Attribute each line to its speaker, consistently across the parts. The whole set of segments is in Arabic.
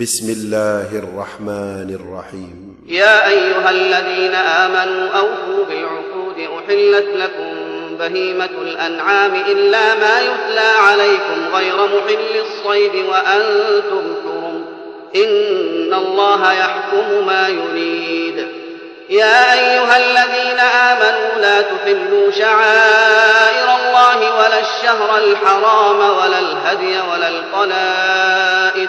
Speaker 1: بسم الله الرحمن الرحيم
Speaker 2: يا أيها الذين آمنوا أوفوا بالعقود أحلت لكم بهيمة الأنعام إلا ما يتلى عليكم غير محل الصيد وأنتم حرم إن الله يحكم ما يريد يا أيها الذين آمنوا لا تحلوا شعائر الله ولا الشهر الحرام ولا الهدي ولا القلائد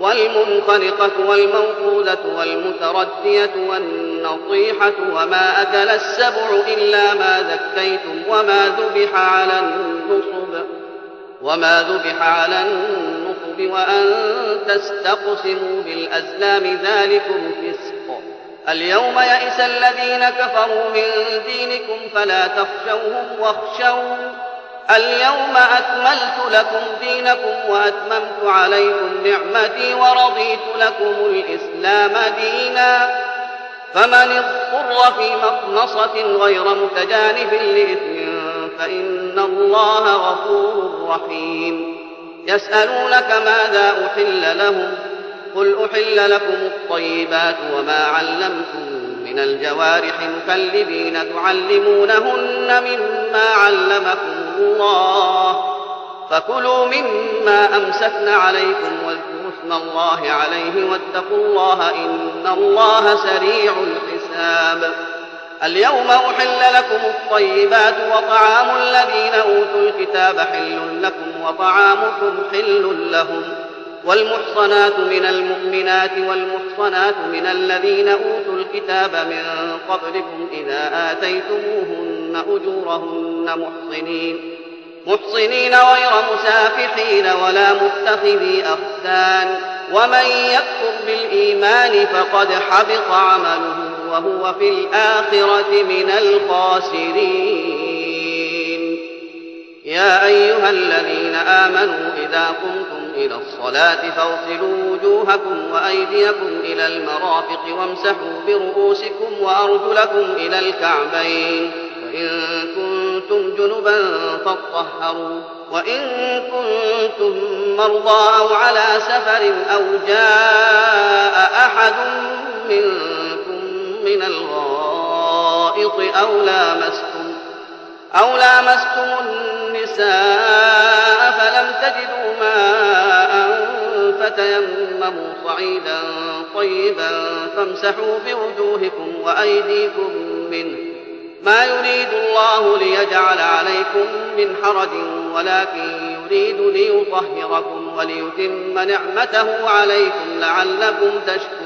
Speaker 2: والمنخنقة والموقوذة والمتردية والنطيحة وما أكل السبع إلا ما ذكيتم وما ذبح على النصب وما ذبح على النصب وأن تستقسموا بالأزلام ذلكم فسق اليوم يئس الذين كفروا من دينكم فلا تخشوهم واخشوهم اليوم أكملت لكم دينكم وأتممت عليكم نعمتي ورضيت لكم الإسلام دينا فمن اضطر في مقنصة غير متجانف لإثم فإن الله غفور رحيم يسألونك ماذا أحل لهم قل أحل لكم الطيبات وما علمتم من الجوارح مكلبين تعلمونهن مما علمكم الله فكلوا مما أمسكن عليكم واذكروا اسم الله عليه واتقوا الله إن الله سريع الحساب اليوم أحل لكم الطيبات وطعام الذين أوتوا الكتاب حل لكم وطعامكم حل لهم والمحصنات من المؤمنات والمحصنات من الذين أوتوا الكتاب من قبلكم إذا آتيتموهن أجورهن محصنين محصنين غير مسافحين ولا متخذي أخدان ومن يكفر بالإيمان فقد حبط عمله وهو في الآخرة من الخاسرين يا أيها الذين آمنوا إذا قمتم إلى الصلاة فاغسلوا وجوهكم وأيديكم إلى المرافق وامسحوا برؤوسكم وأرجلكم إلى الكعبين وإن كنتم جنبا فاطهروا وإن كنتم مرضى أو على سفر أو جاء أحد منكم من الغائط أو لامستم أو لامستم النساء فلم تجدوا ماء فتيمموا صعيدا طيبا فامسحوا بوجوهكم وأيديكم منه ما يريد الله ليجعل عليكم من حرج ولكن يريد ليطهركم وليتم نعمته عليكم لعلكم تشكرون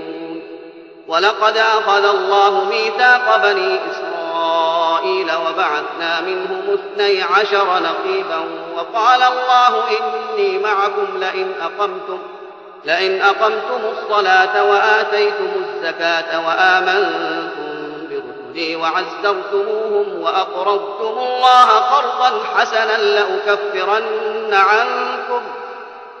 Speaker 2: ولقد أخذ الله ميثاق بني إسرائيل وبعثنا منهم اثني عشر نقيبا وقال الله إني معكم لئن أقمتم لئن أقمتم الصلاة وآتيتم الزكاة وآمنتم برسلي وعزرتموهم وأقرضتم الله قرضا حسنا لأكفرن عنكم ۖ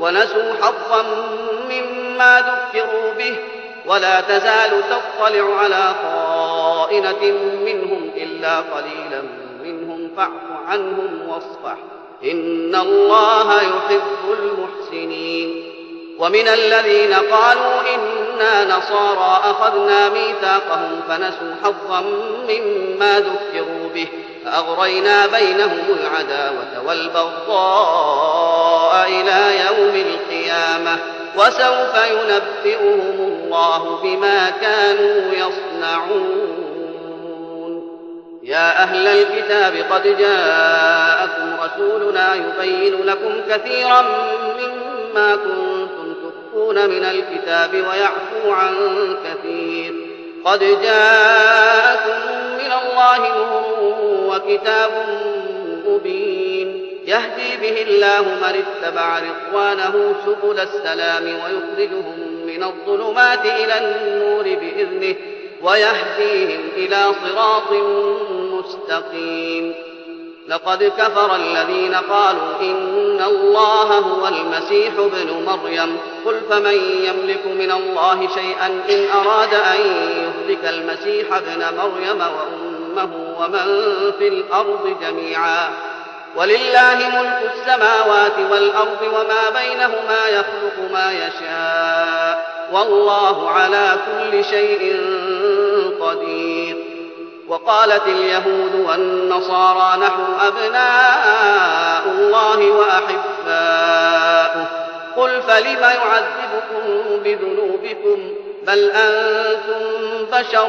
Speaker 2: ونسوا حظا مما ذكروا به ولا تزال تطلع على خائنة منهم إلا قليلا منهم فاعف عنهم واصفح إن الله يحب المحسنين ومن الذين قالوا إنا نصارى أخذنا ميثاقهم فنسوا حظا مما ذكروا به فأغرينا بينهم العداوة والبغضاء الخطأ إلى يوم القيامة وسوف ينبئهم الله بما كانوا يصنعون يا أهل الكتاب قد جاءكم رسولنا يبين لكم كثيرا مما كنتم تخفون من الكتاب ويعفو عن كثير قد جاءكم من الله نور وكتاب مبين يهدي به الله من اتبع رضوانه سبل السلام ويخرجهم من الظلمات إلى النور بإذنه ويهديهم إلى صراط مستقيم لقد كفر الذين قالوا إن الله هو المسيح ابن مريم قل فمن يملك من الله شيئا إن أراد أن يهلك المسيح ابن مريم وأمه ومن في الأرض جميعا ولله ملك السماوات والأرض وما بينهما يخلق ما يشاء والله على كل شيء قدير وقالت اليهود والنصارى نحن أبناء الله وأحباؤه قل فلم يعذبكم بذنوبكم بل أنتم بشر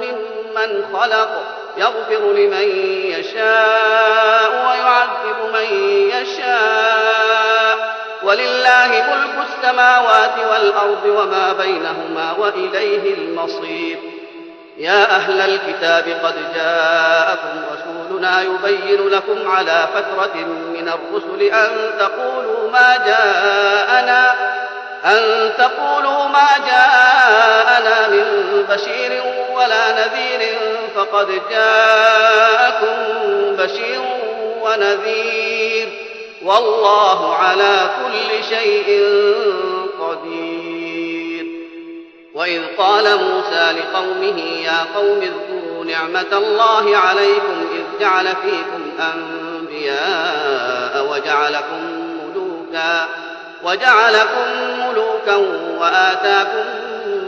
Speaker 2: ممن خلق يغفر لمن يشاء ويعذب من يشاء ولله ملك السماوات والأرض وما بينهما وإليه المصير يا أهل الكتاب قد جاءكم رسولنا يبين لكم على فترة من الرسل أن تقولوا ما جاءنا أن تقولوا ما جاءنا من بشير ولا نذير فقد جاءكم بشير ونذير والله على كل شيء قدير وإذ قال موسى لقومه يا قوم اذكروا نعمة الله عليكم إذ جعل فيكم أنبياء وجعلكم ملوكاً وجعلكم ملوكا وآتاكم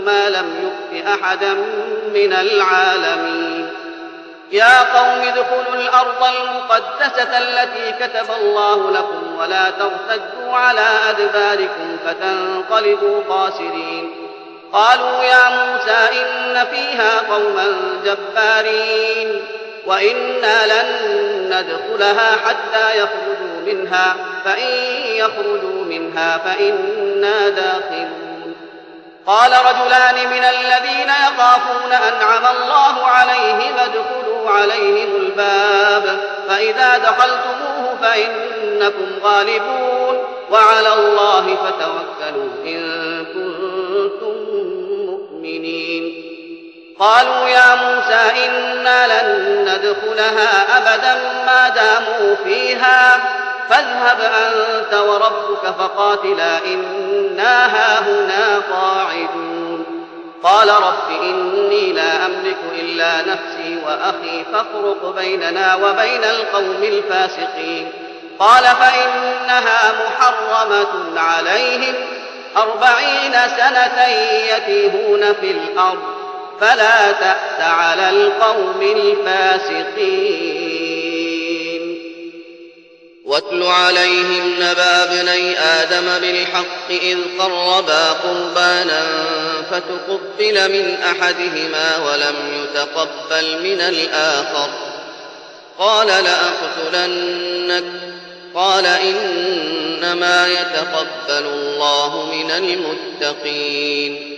Speaker 2: ما لم يؤت أحدا من العالمين يا قوم ادخلوا الأرض المقدسة التي كتب الله لكم ولا ترتدوا على أدباركم فتنقلبوا خاسرين قالوا يا موسى إن فيها قوما جبارين وإنا لن ندخلها حتى يخرجوا منها فإن يخرجوا منها فإنا داخلون قال رجلان من الذين يخافون أنعم الله عليهم ادخلوا عليهم الباب فإذا دخلتموه فإنكم غالبون وعلى الله فتوكلوا إن كنتم قالوا يا موسى إنا لن ندخلها أبدا ما داموا فيها فاذهب أنت وربك فقاتلا إنا هاهنا قاعدون قال رب إني لا أملك إلا نفسي وأخي فافرق بيننا وبين القوم الفاسقين قال فإنها محرمة عليهم أربعين سنة يتيهون في الأرض فلا تأس على القوم الفاسقين واتل عليهم نبا ابني آدم بالحق إذ قربا قربانا فتقبل من أحدهما ولم يتقبل من الآخر قال لأقتلنك قال إنما يتقبل الله من المتقين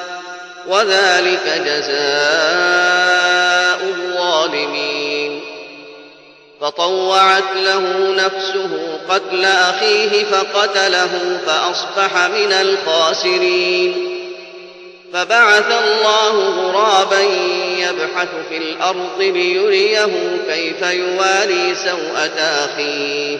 Speaker 2: وذلك جزاء الظالمين فطوعت له نفسه قتل أخيه فقتله فأصبح من الخاسرين فبعث الله غرابا يبحث في الأرض ليريه كيف يواري سوءة أخيه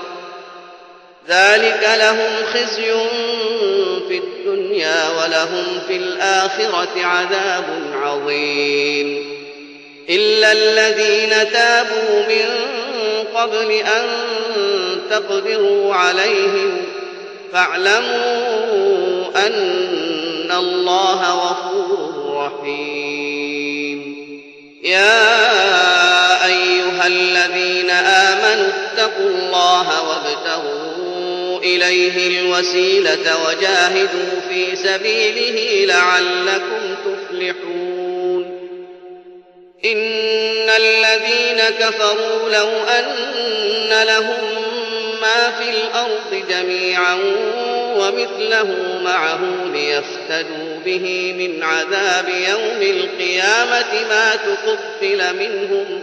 Speaker 2: ذلك لهم خزي في الدنيا ولهم في الآخرة عذاب عظيم إلا الذين تابوا من قبل أن تقدروا عليهم فاعلموا أن الله غفور رحيم يا أيها الذين آمنوا اتقوا الله وابتغوا إليه الوسيلة وجاهدوا في سبيله لعلكم تفلحون إن الذين كفروا لو أن لهم ما في الأرض جميعا ومثله معه ليفتدوا به من عذاب يوم القيامة ما تقبل منهم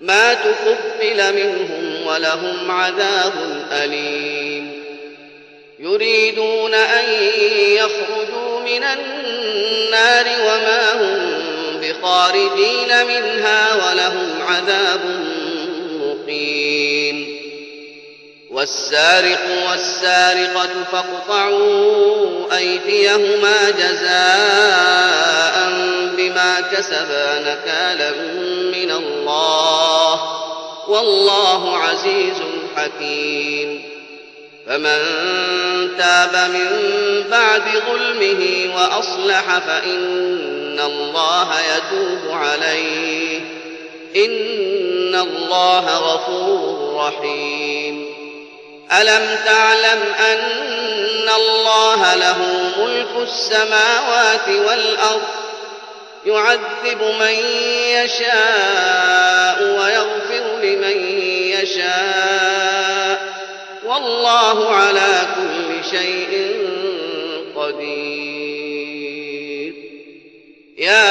Speaker 2: ما تقبل منهم ولهم عذاب أليم يريدون أن يخرجوا من النار وما هم بخارجين منها ولهم عذاب مقيم والسارق والسارقة فاقطعوا أيديهما جزاء بما كسبا نكالا من الله والله عزيز حكيم فمن تاب من بعد ظلمه وأصلح فإن الله يتوب عليه إن الله غفور رحيم ألم تعلم أن الله له ملك السماوات والأرض يعذب من يشاء ويغفر لمن يشاء والله على كل شيء قدير يا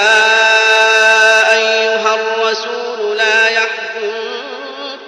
Speaker 2: أيها الرسول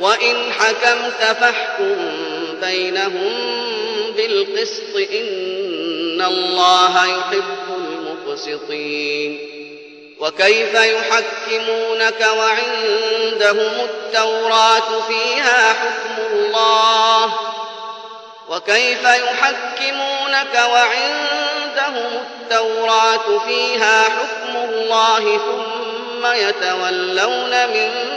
Speaker 2: وإن حكمت فاحكم بينهم بالقسط إن الله يحب المقسطين وكيف يحكمونك وعندهم التوراة فيها حكم الله وكيف يحكمونك وعندهم التوراة فيها حكم الله ثم يتولون من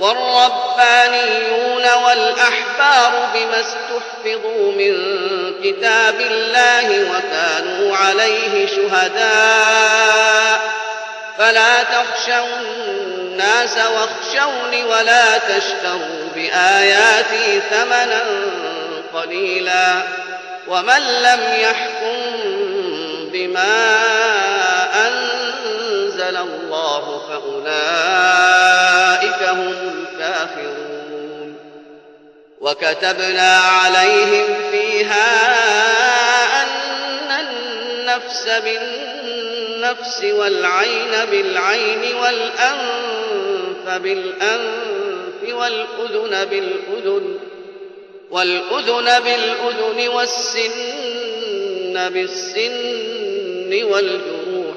Speaker 2: والربانيون والأحبار بما استحفظوا من كتاب الله وكانوا عليه شهداء فلا تخشوا الناس واخشوني ولا تشتروا بآياتي ثمنا قليلا ومن لم يحكم بما أنزل الله فأولئك هم الكافرون وكتبنا عليهم فيها أن النفس بالنفس والعين بالعين والأنف بالأنف والأذن بالأذن والأذن بالأذن والسن بالسن والجروح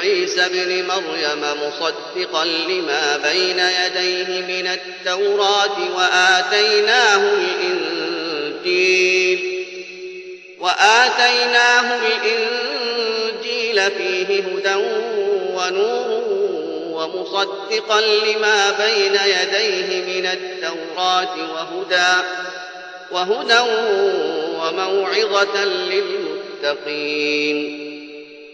Speaker 2: عيسى ابن مريم مصدقا لما بين يديه من التوراة وآتيناه الإنجيل وآتيناه الإنجيل فيه هدى ونور ومصدقا لما بين يديه من التوراة وهدى وهدى وموعظة للمتقين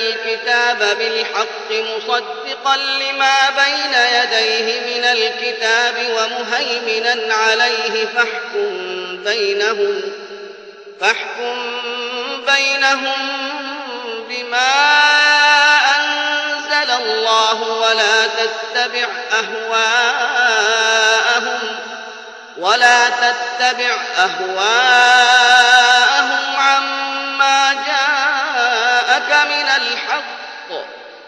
Speaker 2: الكتاب بالحق مصدقا لما بين يديه من الكتاب ومهيمنا عليه فاحكم بينهم فاحكم بينهم بما أنزل الله ولا تتبع أهواءهم ولا تتبع أهواءهم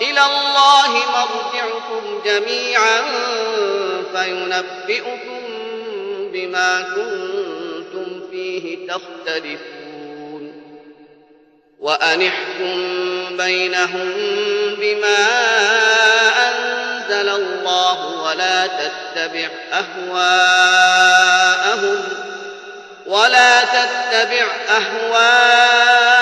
Speaker 2: إلى الله مرجعكم جميعا فينبئكم بما كنتم فيه تختلفون وأنحكم بينهم بما أنزل الله ولا تتبع أهواءهم ولا تتبع أهواءهم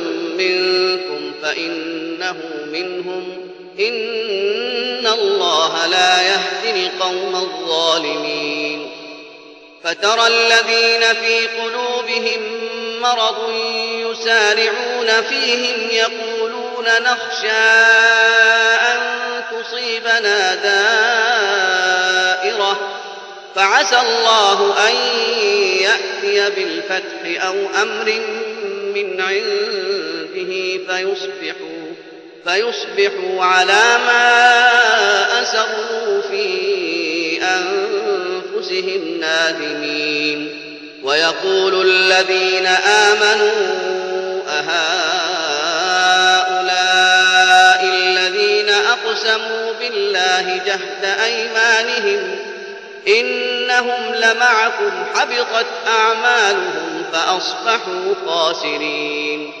Speaker 2: منكم فإنه منهم إن الله لا يهدي القوم الظالمين فترى الذين في قلوبهم مرض يسارعون فيهم يقولون نخشى أن تصيبنا دائرة فعسى الله أن يأتي بالفتح أو أمر من عنده به فيصبحوا فيصبحوا على ما أسروا في أنفسهم نادمين ويقول الذين آمنوا أهؤلاء الذين أقسموا بالله جهد أيمانهم إنهم لمعكم حبطت أعمالهم فأصبحوا خاسرين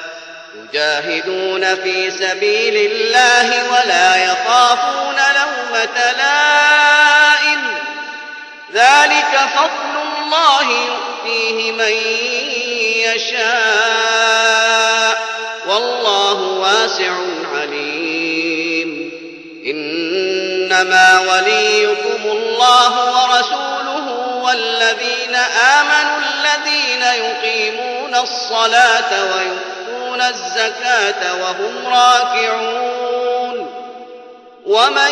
Speaker 2: يجاهدون في سبيل الله ولا يخافون لومة لائم ذلك فضل الله يؤتيه من يشاء والله واسع عليم إنما وليكم الله ورسوله والذين آمنوا الذين يقيمون الصلاة ويؤتون يؤتون الزكاة وهم راكعون ومن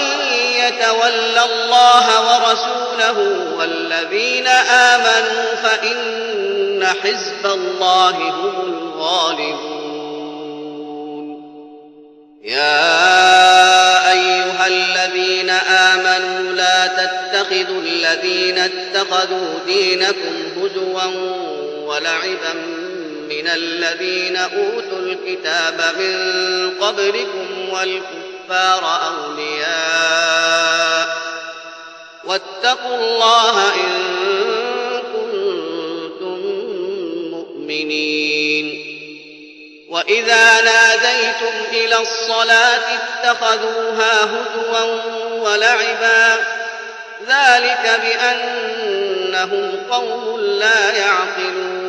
Speaker 2: يتول الله ورسوله والذين آمنوا فإن حزب الله هم الغالبون يا أيها الذين آمنوا لا تتخذوا الذين اتخذوا دينكم هزوا ولعبا من الذين أوتوا الكتاب من قبلكم والكفار أولياء واتقوا الله إن كنتم مؤمنين وإذا ناديتم إلى الصلاة اتخذوها هدوا ولعبا ذلك بأنهم قوم لا يعقلون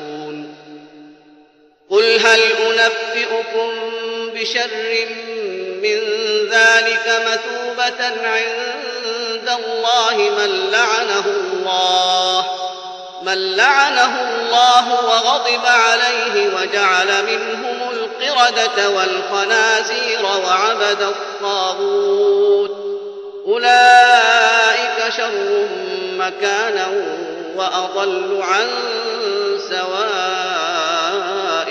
Speaker 2: قل هل أنبئكم بشر من ذلك مثوبة عند الله من لعنه الله من لعنه الله وغضب عليه وجعل منهم القردة والخنازير وعبد الطاغوت أولئك شر مكانا وأضل عن سواه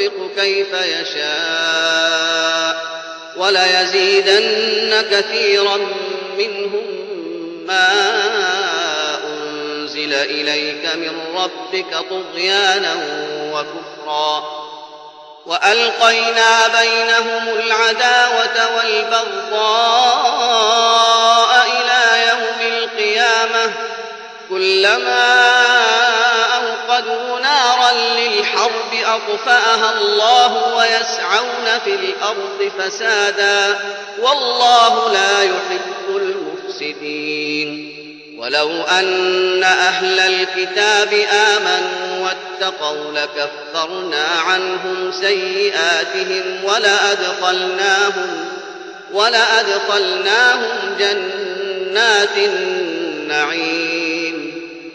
Speaker 2: ينفق كيف يشاء وليزيدن كثيرا منهم ما أنزل إليك من ربك طغيانا وكفرا وألقينا بينهم العداوة والبغضاء إلى يوم القيامة كلما واتخذوا نارا للحرب أطفأها الله ويسعون في الأرض فسادا والله لا يحب المفسدين ولو أن أهل الكتاب آمنوا واتقوا لكفرنا عنهم سيئاتهم ولأدخلناهم, ولأدخلناهم جنات النعيم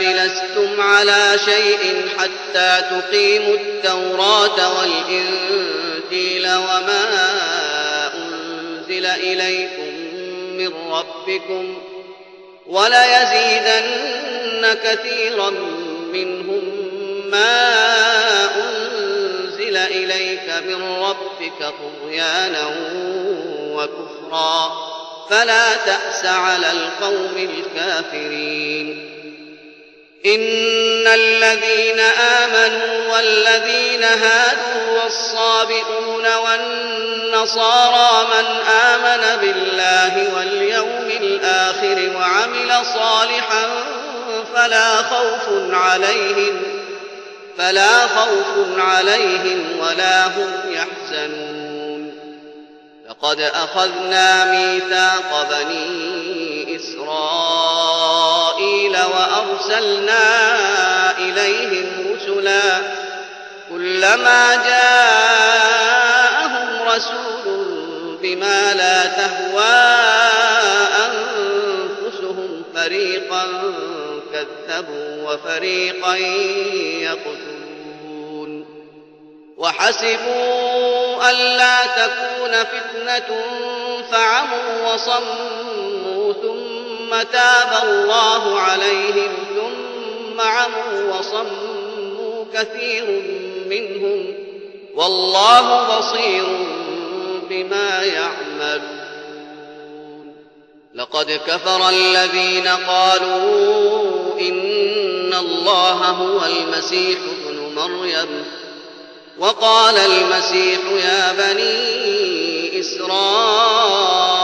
Speaker 2: الكتاب لستم على شيء حتى تقيموا التوراة والإنجيل وما أنزل إليكم من ربكم وليزيدن كثيرا منهم ما أنزل إليك من ربك طغيانا وكفرا فلا تأس على القوم الكافرين إن الذين آمنوا والذين هادوا والصابئون والنصارى من آمن بالله واليوم الآخر وعمل صالحا فلا خوف عليهم فلا خوف عليهم ولا هم يحزنون لقد أخذنا ميثاق بني إسرائيل وأرسلنا إليهم رسلا كلما جاءهم رسول بما لا تهوى أنفسهم فريقا كذبوا وفريقا يقتلون وحسبوا ألا تكون فتنة فعموا وصموا ثم تاب الله عليهم ثم عموا وصموا كثير منهم والله بصير بما يعملون لقد كفر الذين قالوا إن الله هو المسيح ابن مريم وقال المسيح يا بني إسرائيل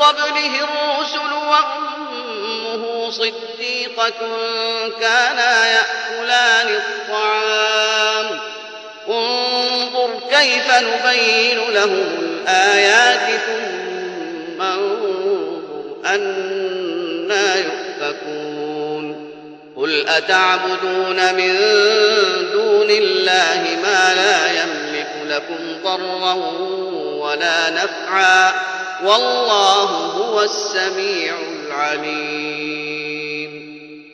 Speaker 2: قبله الرسل وأمه صديقة كانا يأكلان الطعام انظر كيف نبين لهم الآيات ثم انظر أنا يؤفكون قل أتعبدون من دون الله ما لا يملك لكم ضرا ولا نفعا والله هو السميع العليم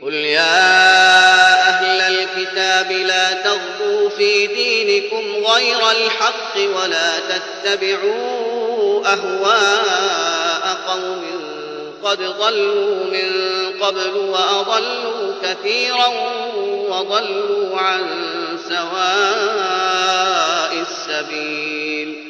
Speaker 2: قل يا أهل الكتاب لا تغلوا في دينكم غير الحق ولا تتبعوا أهواء قوم قد ضلوا من قبل وأضلوا كثيرا وضلوا عن سواء السبيل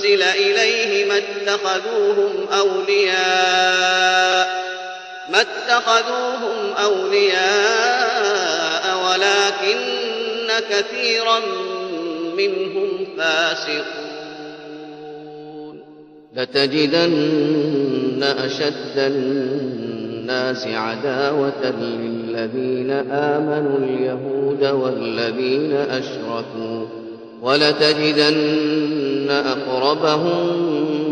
Speaker 2: أنزل إليه ما اتخذوهم أولياء ما اتخذوهم أولياء ولكن كثيرا منهم فاسقون لتجدن أشد الناس عداوة للذين آمنوا اليهود والذين أشركوا ولتجدن أقربهم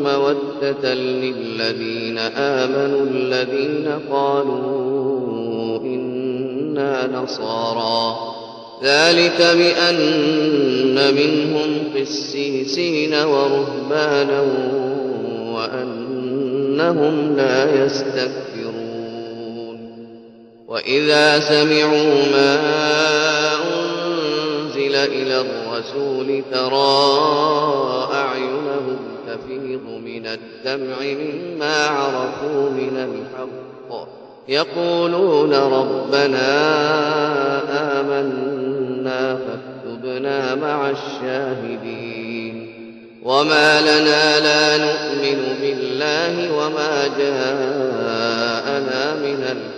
Speaker 2: مودة للذين آمنوا الذين قالوا إنا نصارى ذلك بأن منهم قسيسين ورهبانا وأنهم لا يستكبرون وإذا سمعوا ما أنزل إلى الرسول الرسول ترى أعينهم تفيض من الدمع مما عرفوا من الحق يقولون ربنا آمنا فاكتبنا مع الشاهدين وما لنا لا نؤمن بالله وما جاءنا من الحق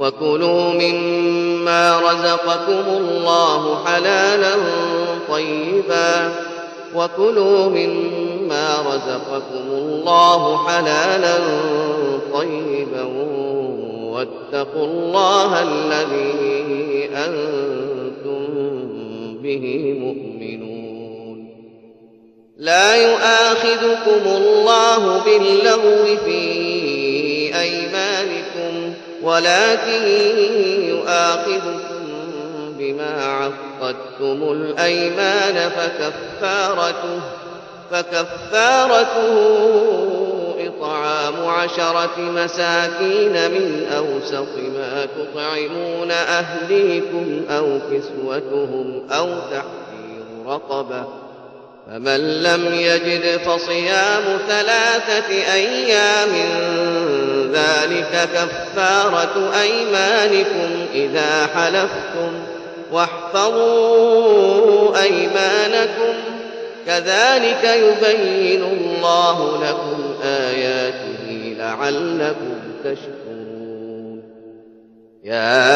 Speaker 2: وكلوا مما رزقكم الله حلالا طيبا وكلوا مما رزقكم الله حلالا طيبا واتقوا الله الذي أنتم به مؤمنون لا يؤاخذكم الله باللغو فيه ولكن يؤاخذكم بما عقدتم الأيمان فكفارته فكفارته إطعام عشرة مساكين من أوسط ما تطعمون أهليكم أو كسوتهم أو تحرير رقبة فمن لم يجد فصيام ثلاثة أيام ذلك كفارة أيمانكم إذا حلفتم واحفظوا أيمانكم كذلك يبين الله لكم آياته لعلكم تشكرون يا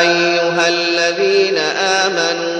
Speaker 2: أيها الذين آمنوا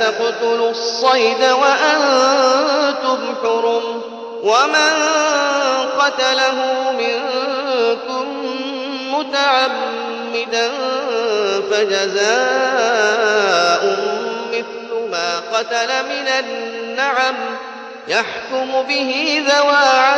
Speaker 2: تقتلوا الصيد وأنتم حرم ومن قتله منكم متعمدا فجزاء مثل ما قتل من النعم يحكم به ذوى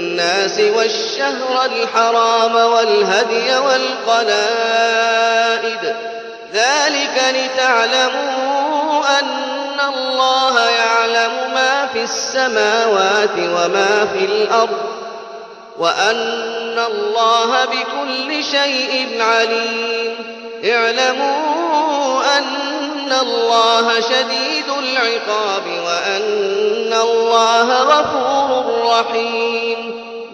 Speaker 2: الناس والشهر الحرام والهدي والقلائد ذلك لتعلموا أن الله يعلم ما في السماوات وما في الأرض وأن الله بكل شيء عليم اعلموا أن الله شديد العقاب وأن الله غفور رحيم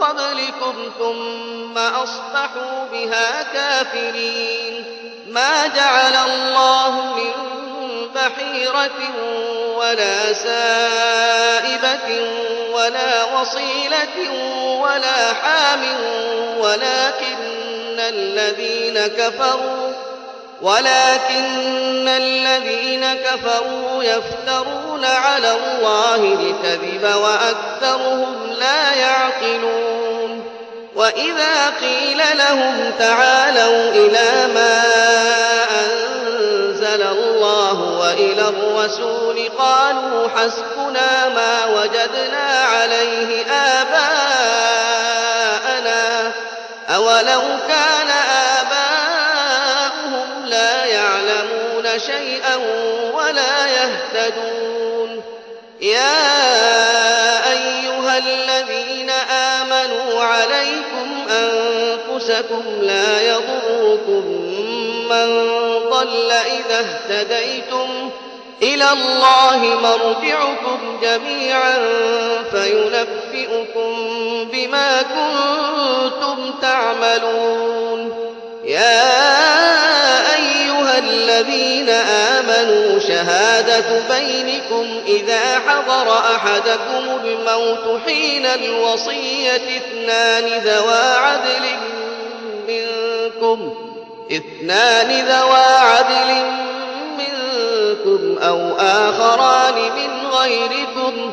Speaker 2: قبلكم ثم أصبحوا بها كافرين ما جعل الله من بحيرة ولا سائبة ولا وصيلة ولا حام ولكن الذين كفروا ولكن الذين كفروا يفترون على الله الكذب وأكثرهم لا يعقلون وإذا قيل لهم تعالوا إلى ما أنزل الله وإلى الرسول قالوا حسبنا ما وجدنا عليه آباءنا أولو كان آباءنا شيئا ولا يهتدون يا أيها الذين آمنوا عليكم أنفسكم لا يضركم من ضل إذا اهتديتم إلى الله مرجعكم جميعا فينبئكم بما كنتم تعملون يا الذين آمنوا شهادة بينكم إذا حضر أحدكم الموت حين الوصية اثنان ذوا عدل منكم اثنان ذوا عدل منكم أو آخران من غيركم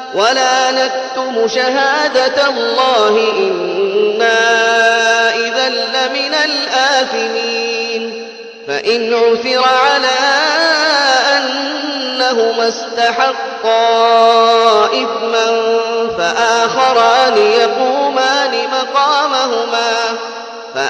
Speaker 2: ولا نكتم شهادة الله إنا إذا لمن الآثمين فإن عثر على أنهما استحقا إثما فآخران يقومان مقامهما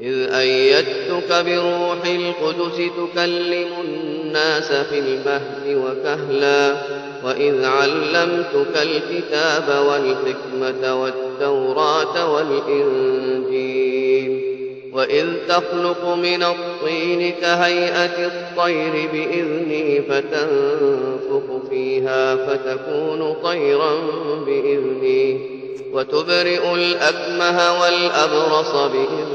Speaker 2: إذ أيدتك بروح القدس تكلم الناس في المهد وكهلا وإذ علمتك الكتاب والحكمة والتوراة والإنجيل وإذ تخلق من الطين كهيئة الطير بإذني فتنفخ فيها فتكون طيرا بإذني وتبرئ الأكمه والأبرص بإذني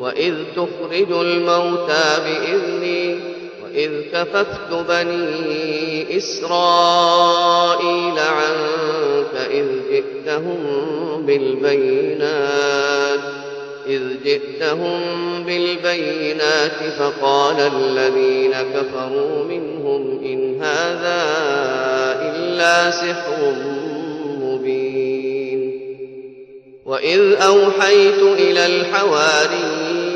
Speaker 2: وإذ تخرج الموتى بإذني وإذ كففت بني إسرائيل عنك إذ جئتهم بالبينات إذ جئتهم بالبينات فقال الذين كفروا منهم إن هذا إلا سحر مبين وإذ أوحيت إلى الحواري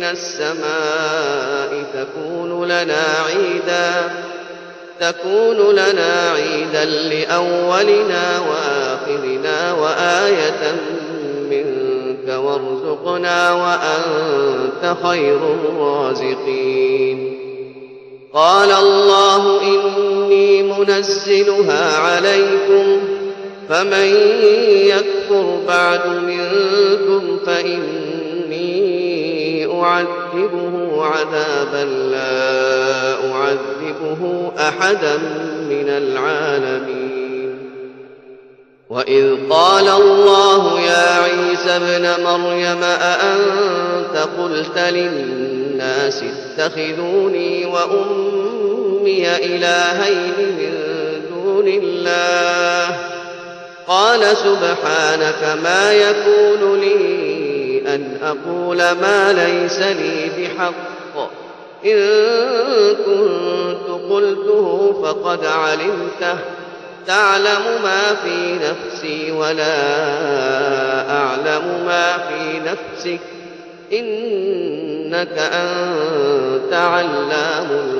Speaker 2: من السماء تكون لنا عيدا تكون لنا عيدا لأولنا وآخرنا وآية منك وارزقنا وأنت خير الرازقين قال الله إني منزلها عليكم فمن يكفر بعد منكم فإن أعذبه عذابا لا أعذبه أحدا من العالمين وإذ قال الله يا عيسى ابن مريم أأنت قلت للناس اتخذوني وأمي إلهين من دون الله قال سبحانك ما يكون لي أن أقول ما ليس لي بحق إن كنت قلته فقد علمته تعلم ما في نفسي ولا أعلم ما في نفسك إنك أنت علام الغيب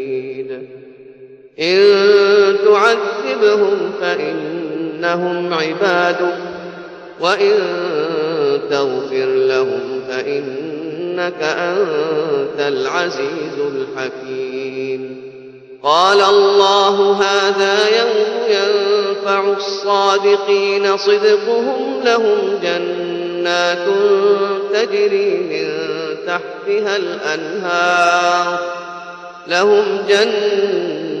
Speaker 2: إن تعذبهم فإنهم عبادك وإن تغفر لهم فإنك أنت العزيز الحكيم قال الله هذا يوم ينفع الصادقين صدقهم لهم جنات تجري من تحتها الأنهار لهم جنات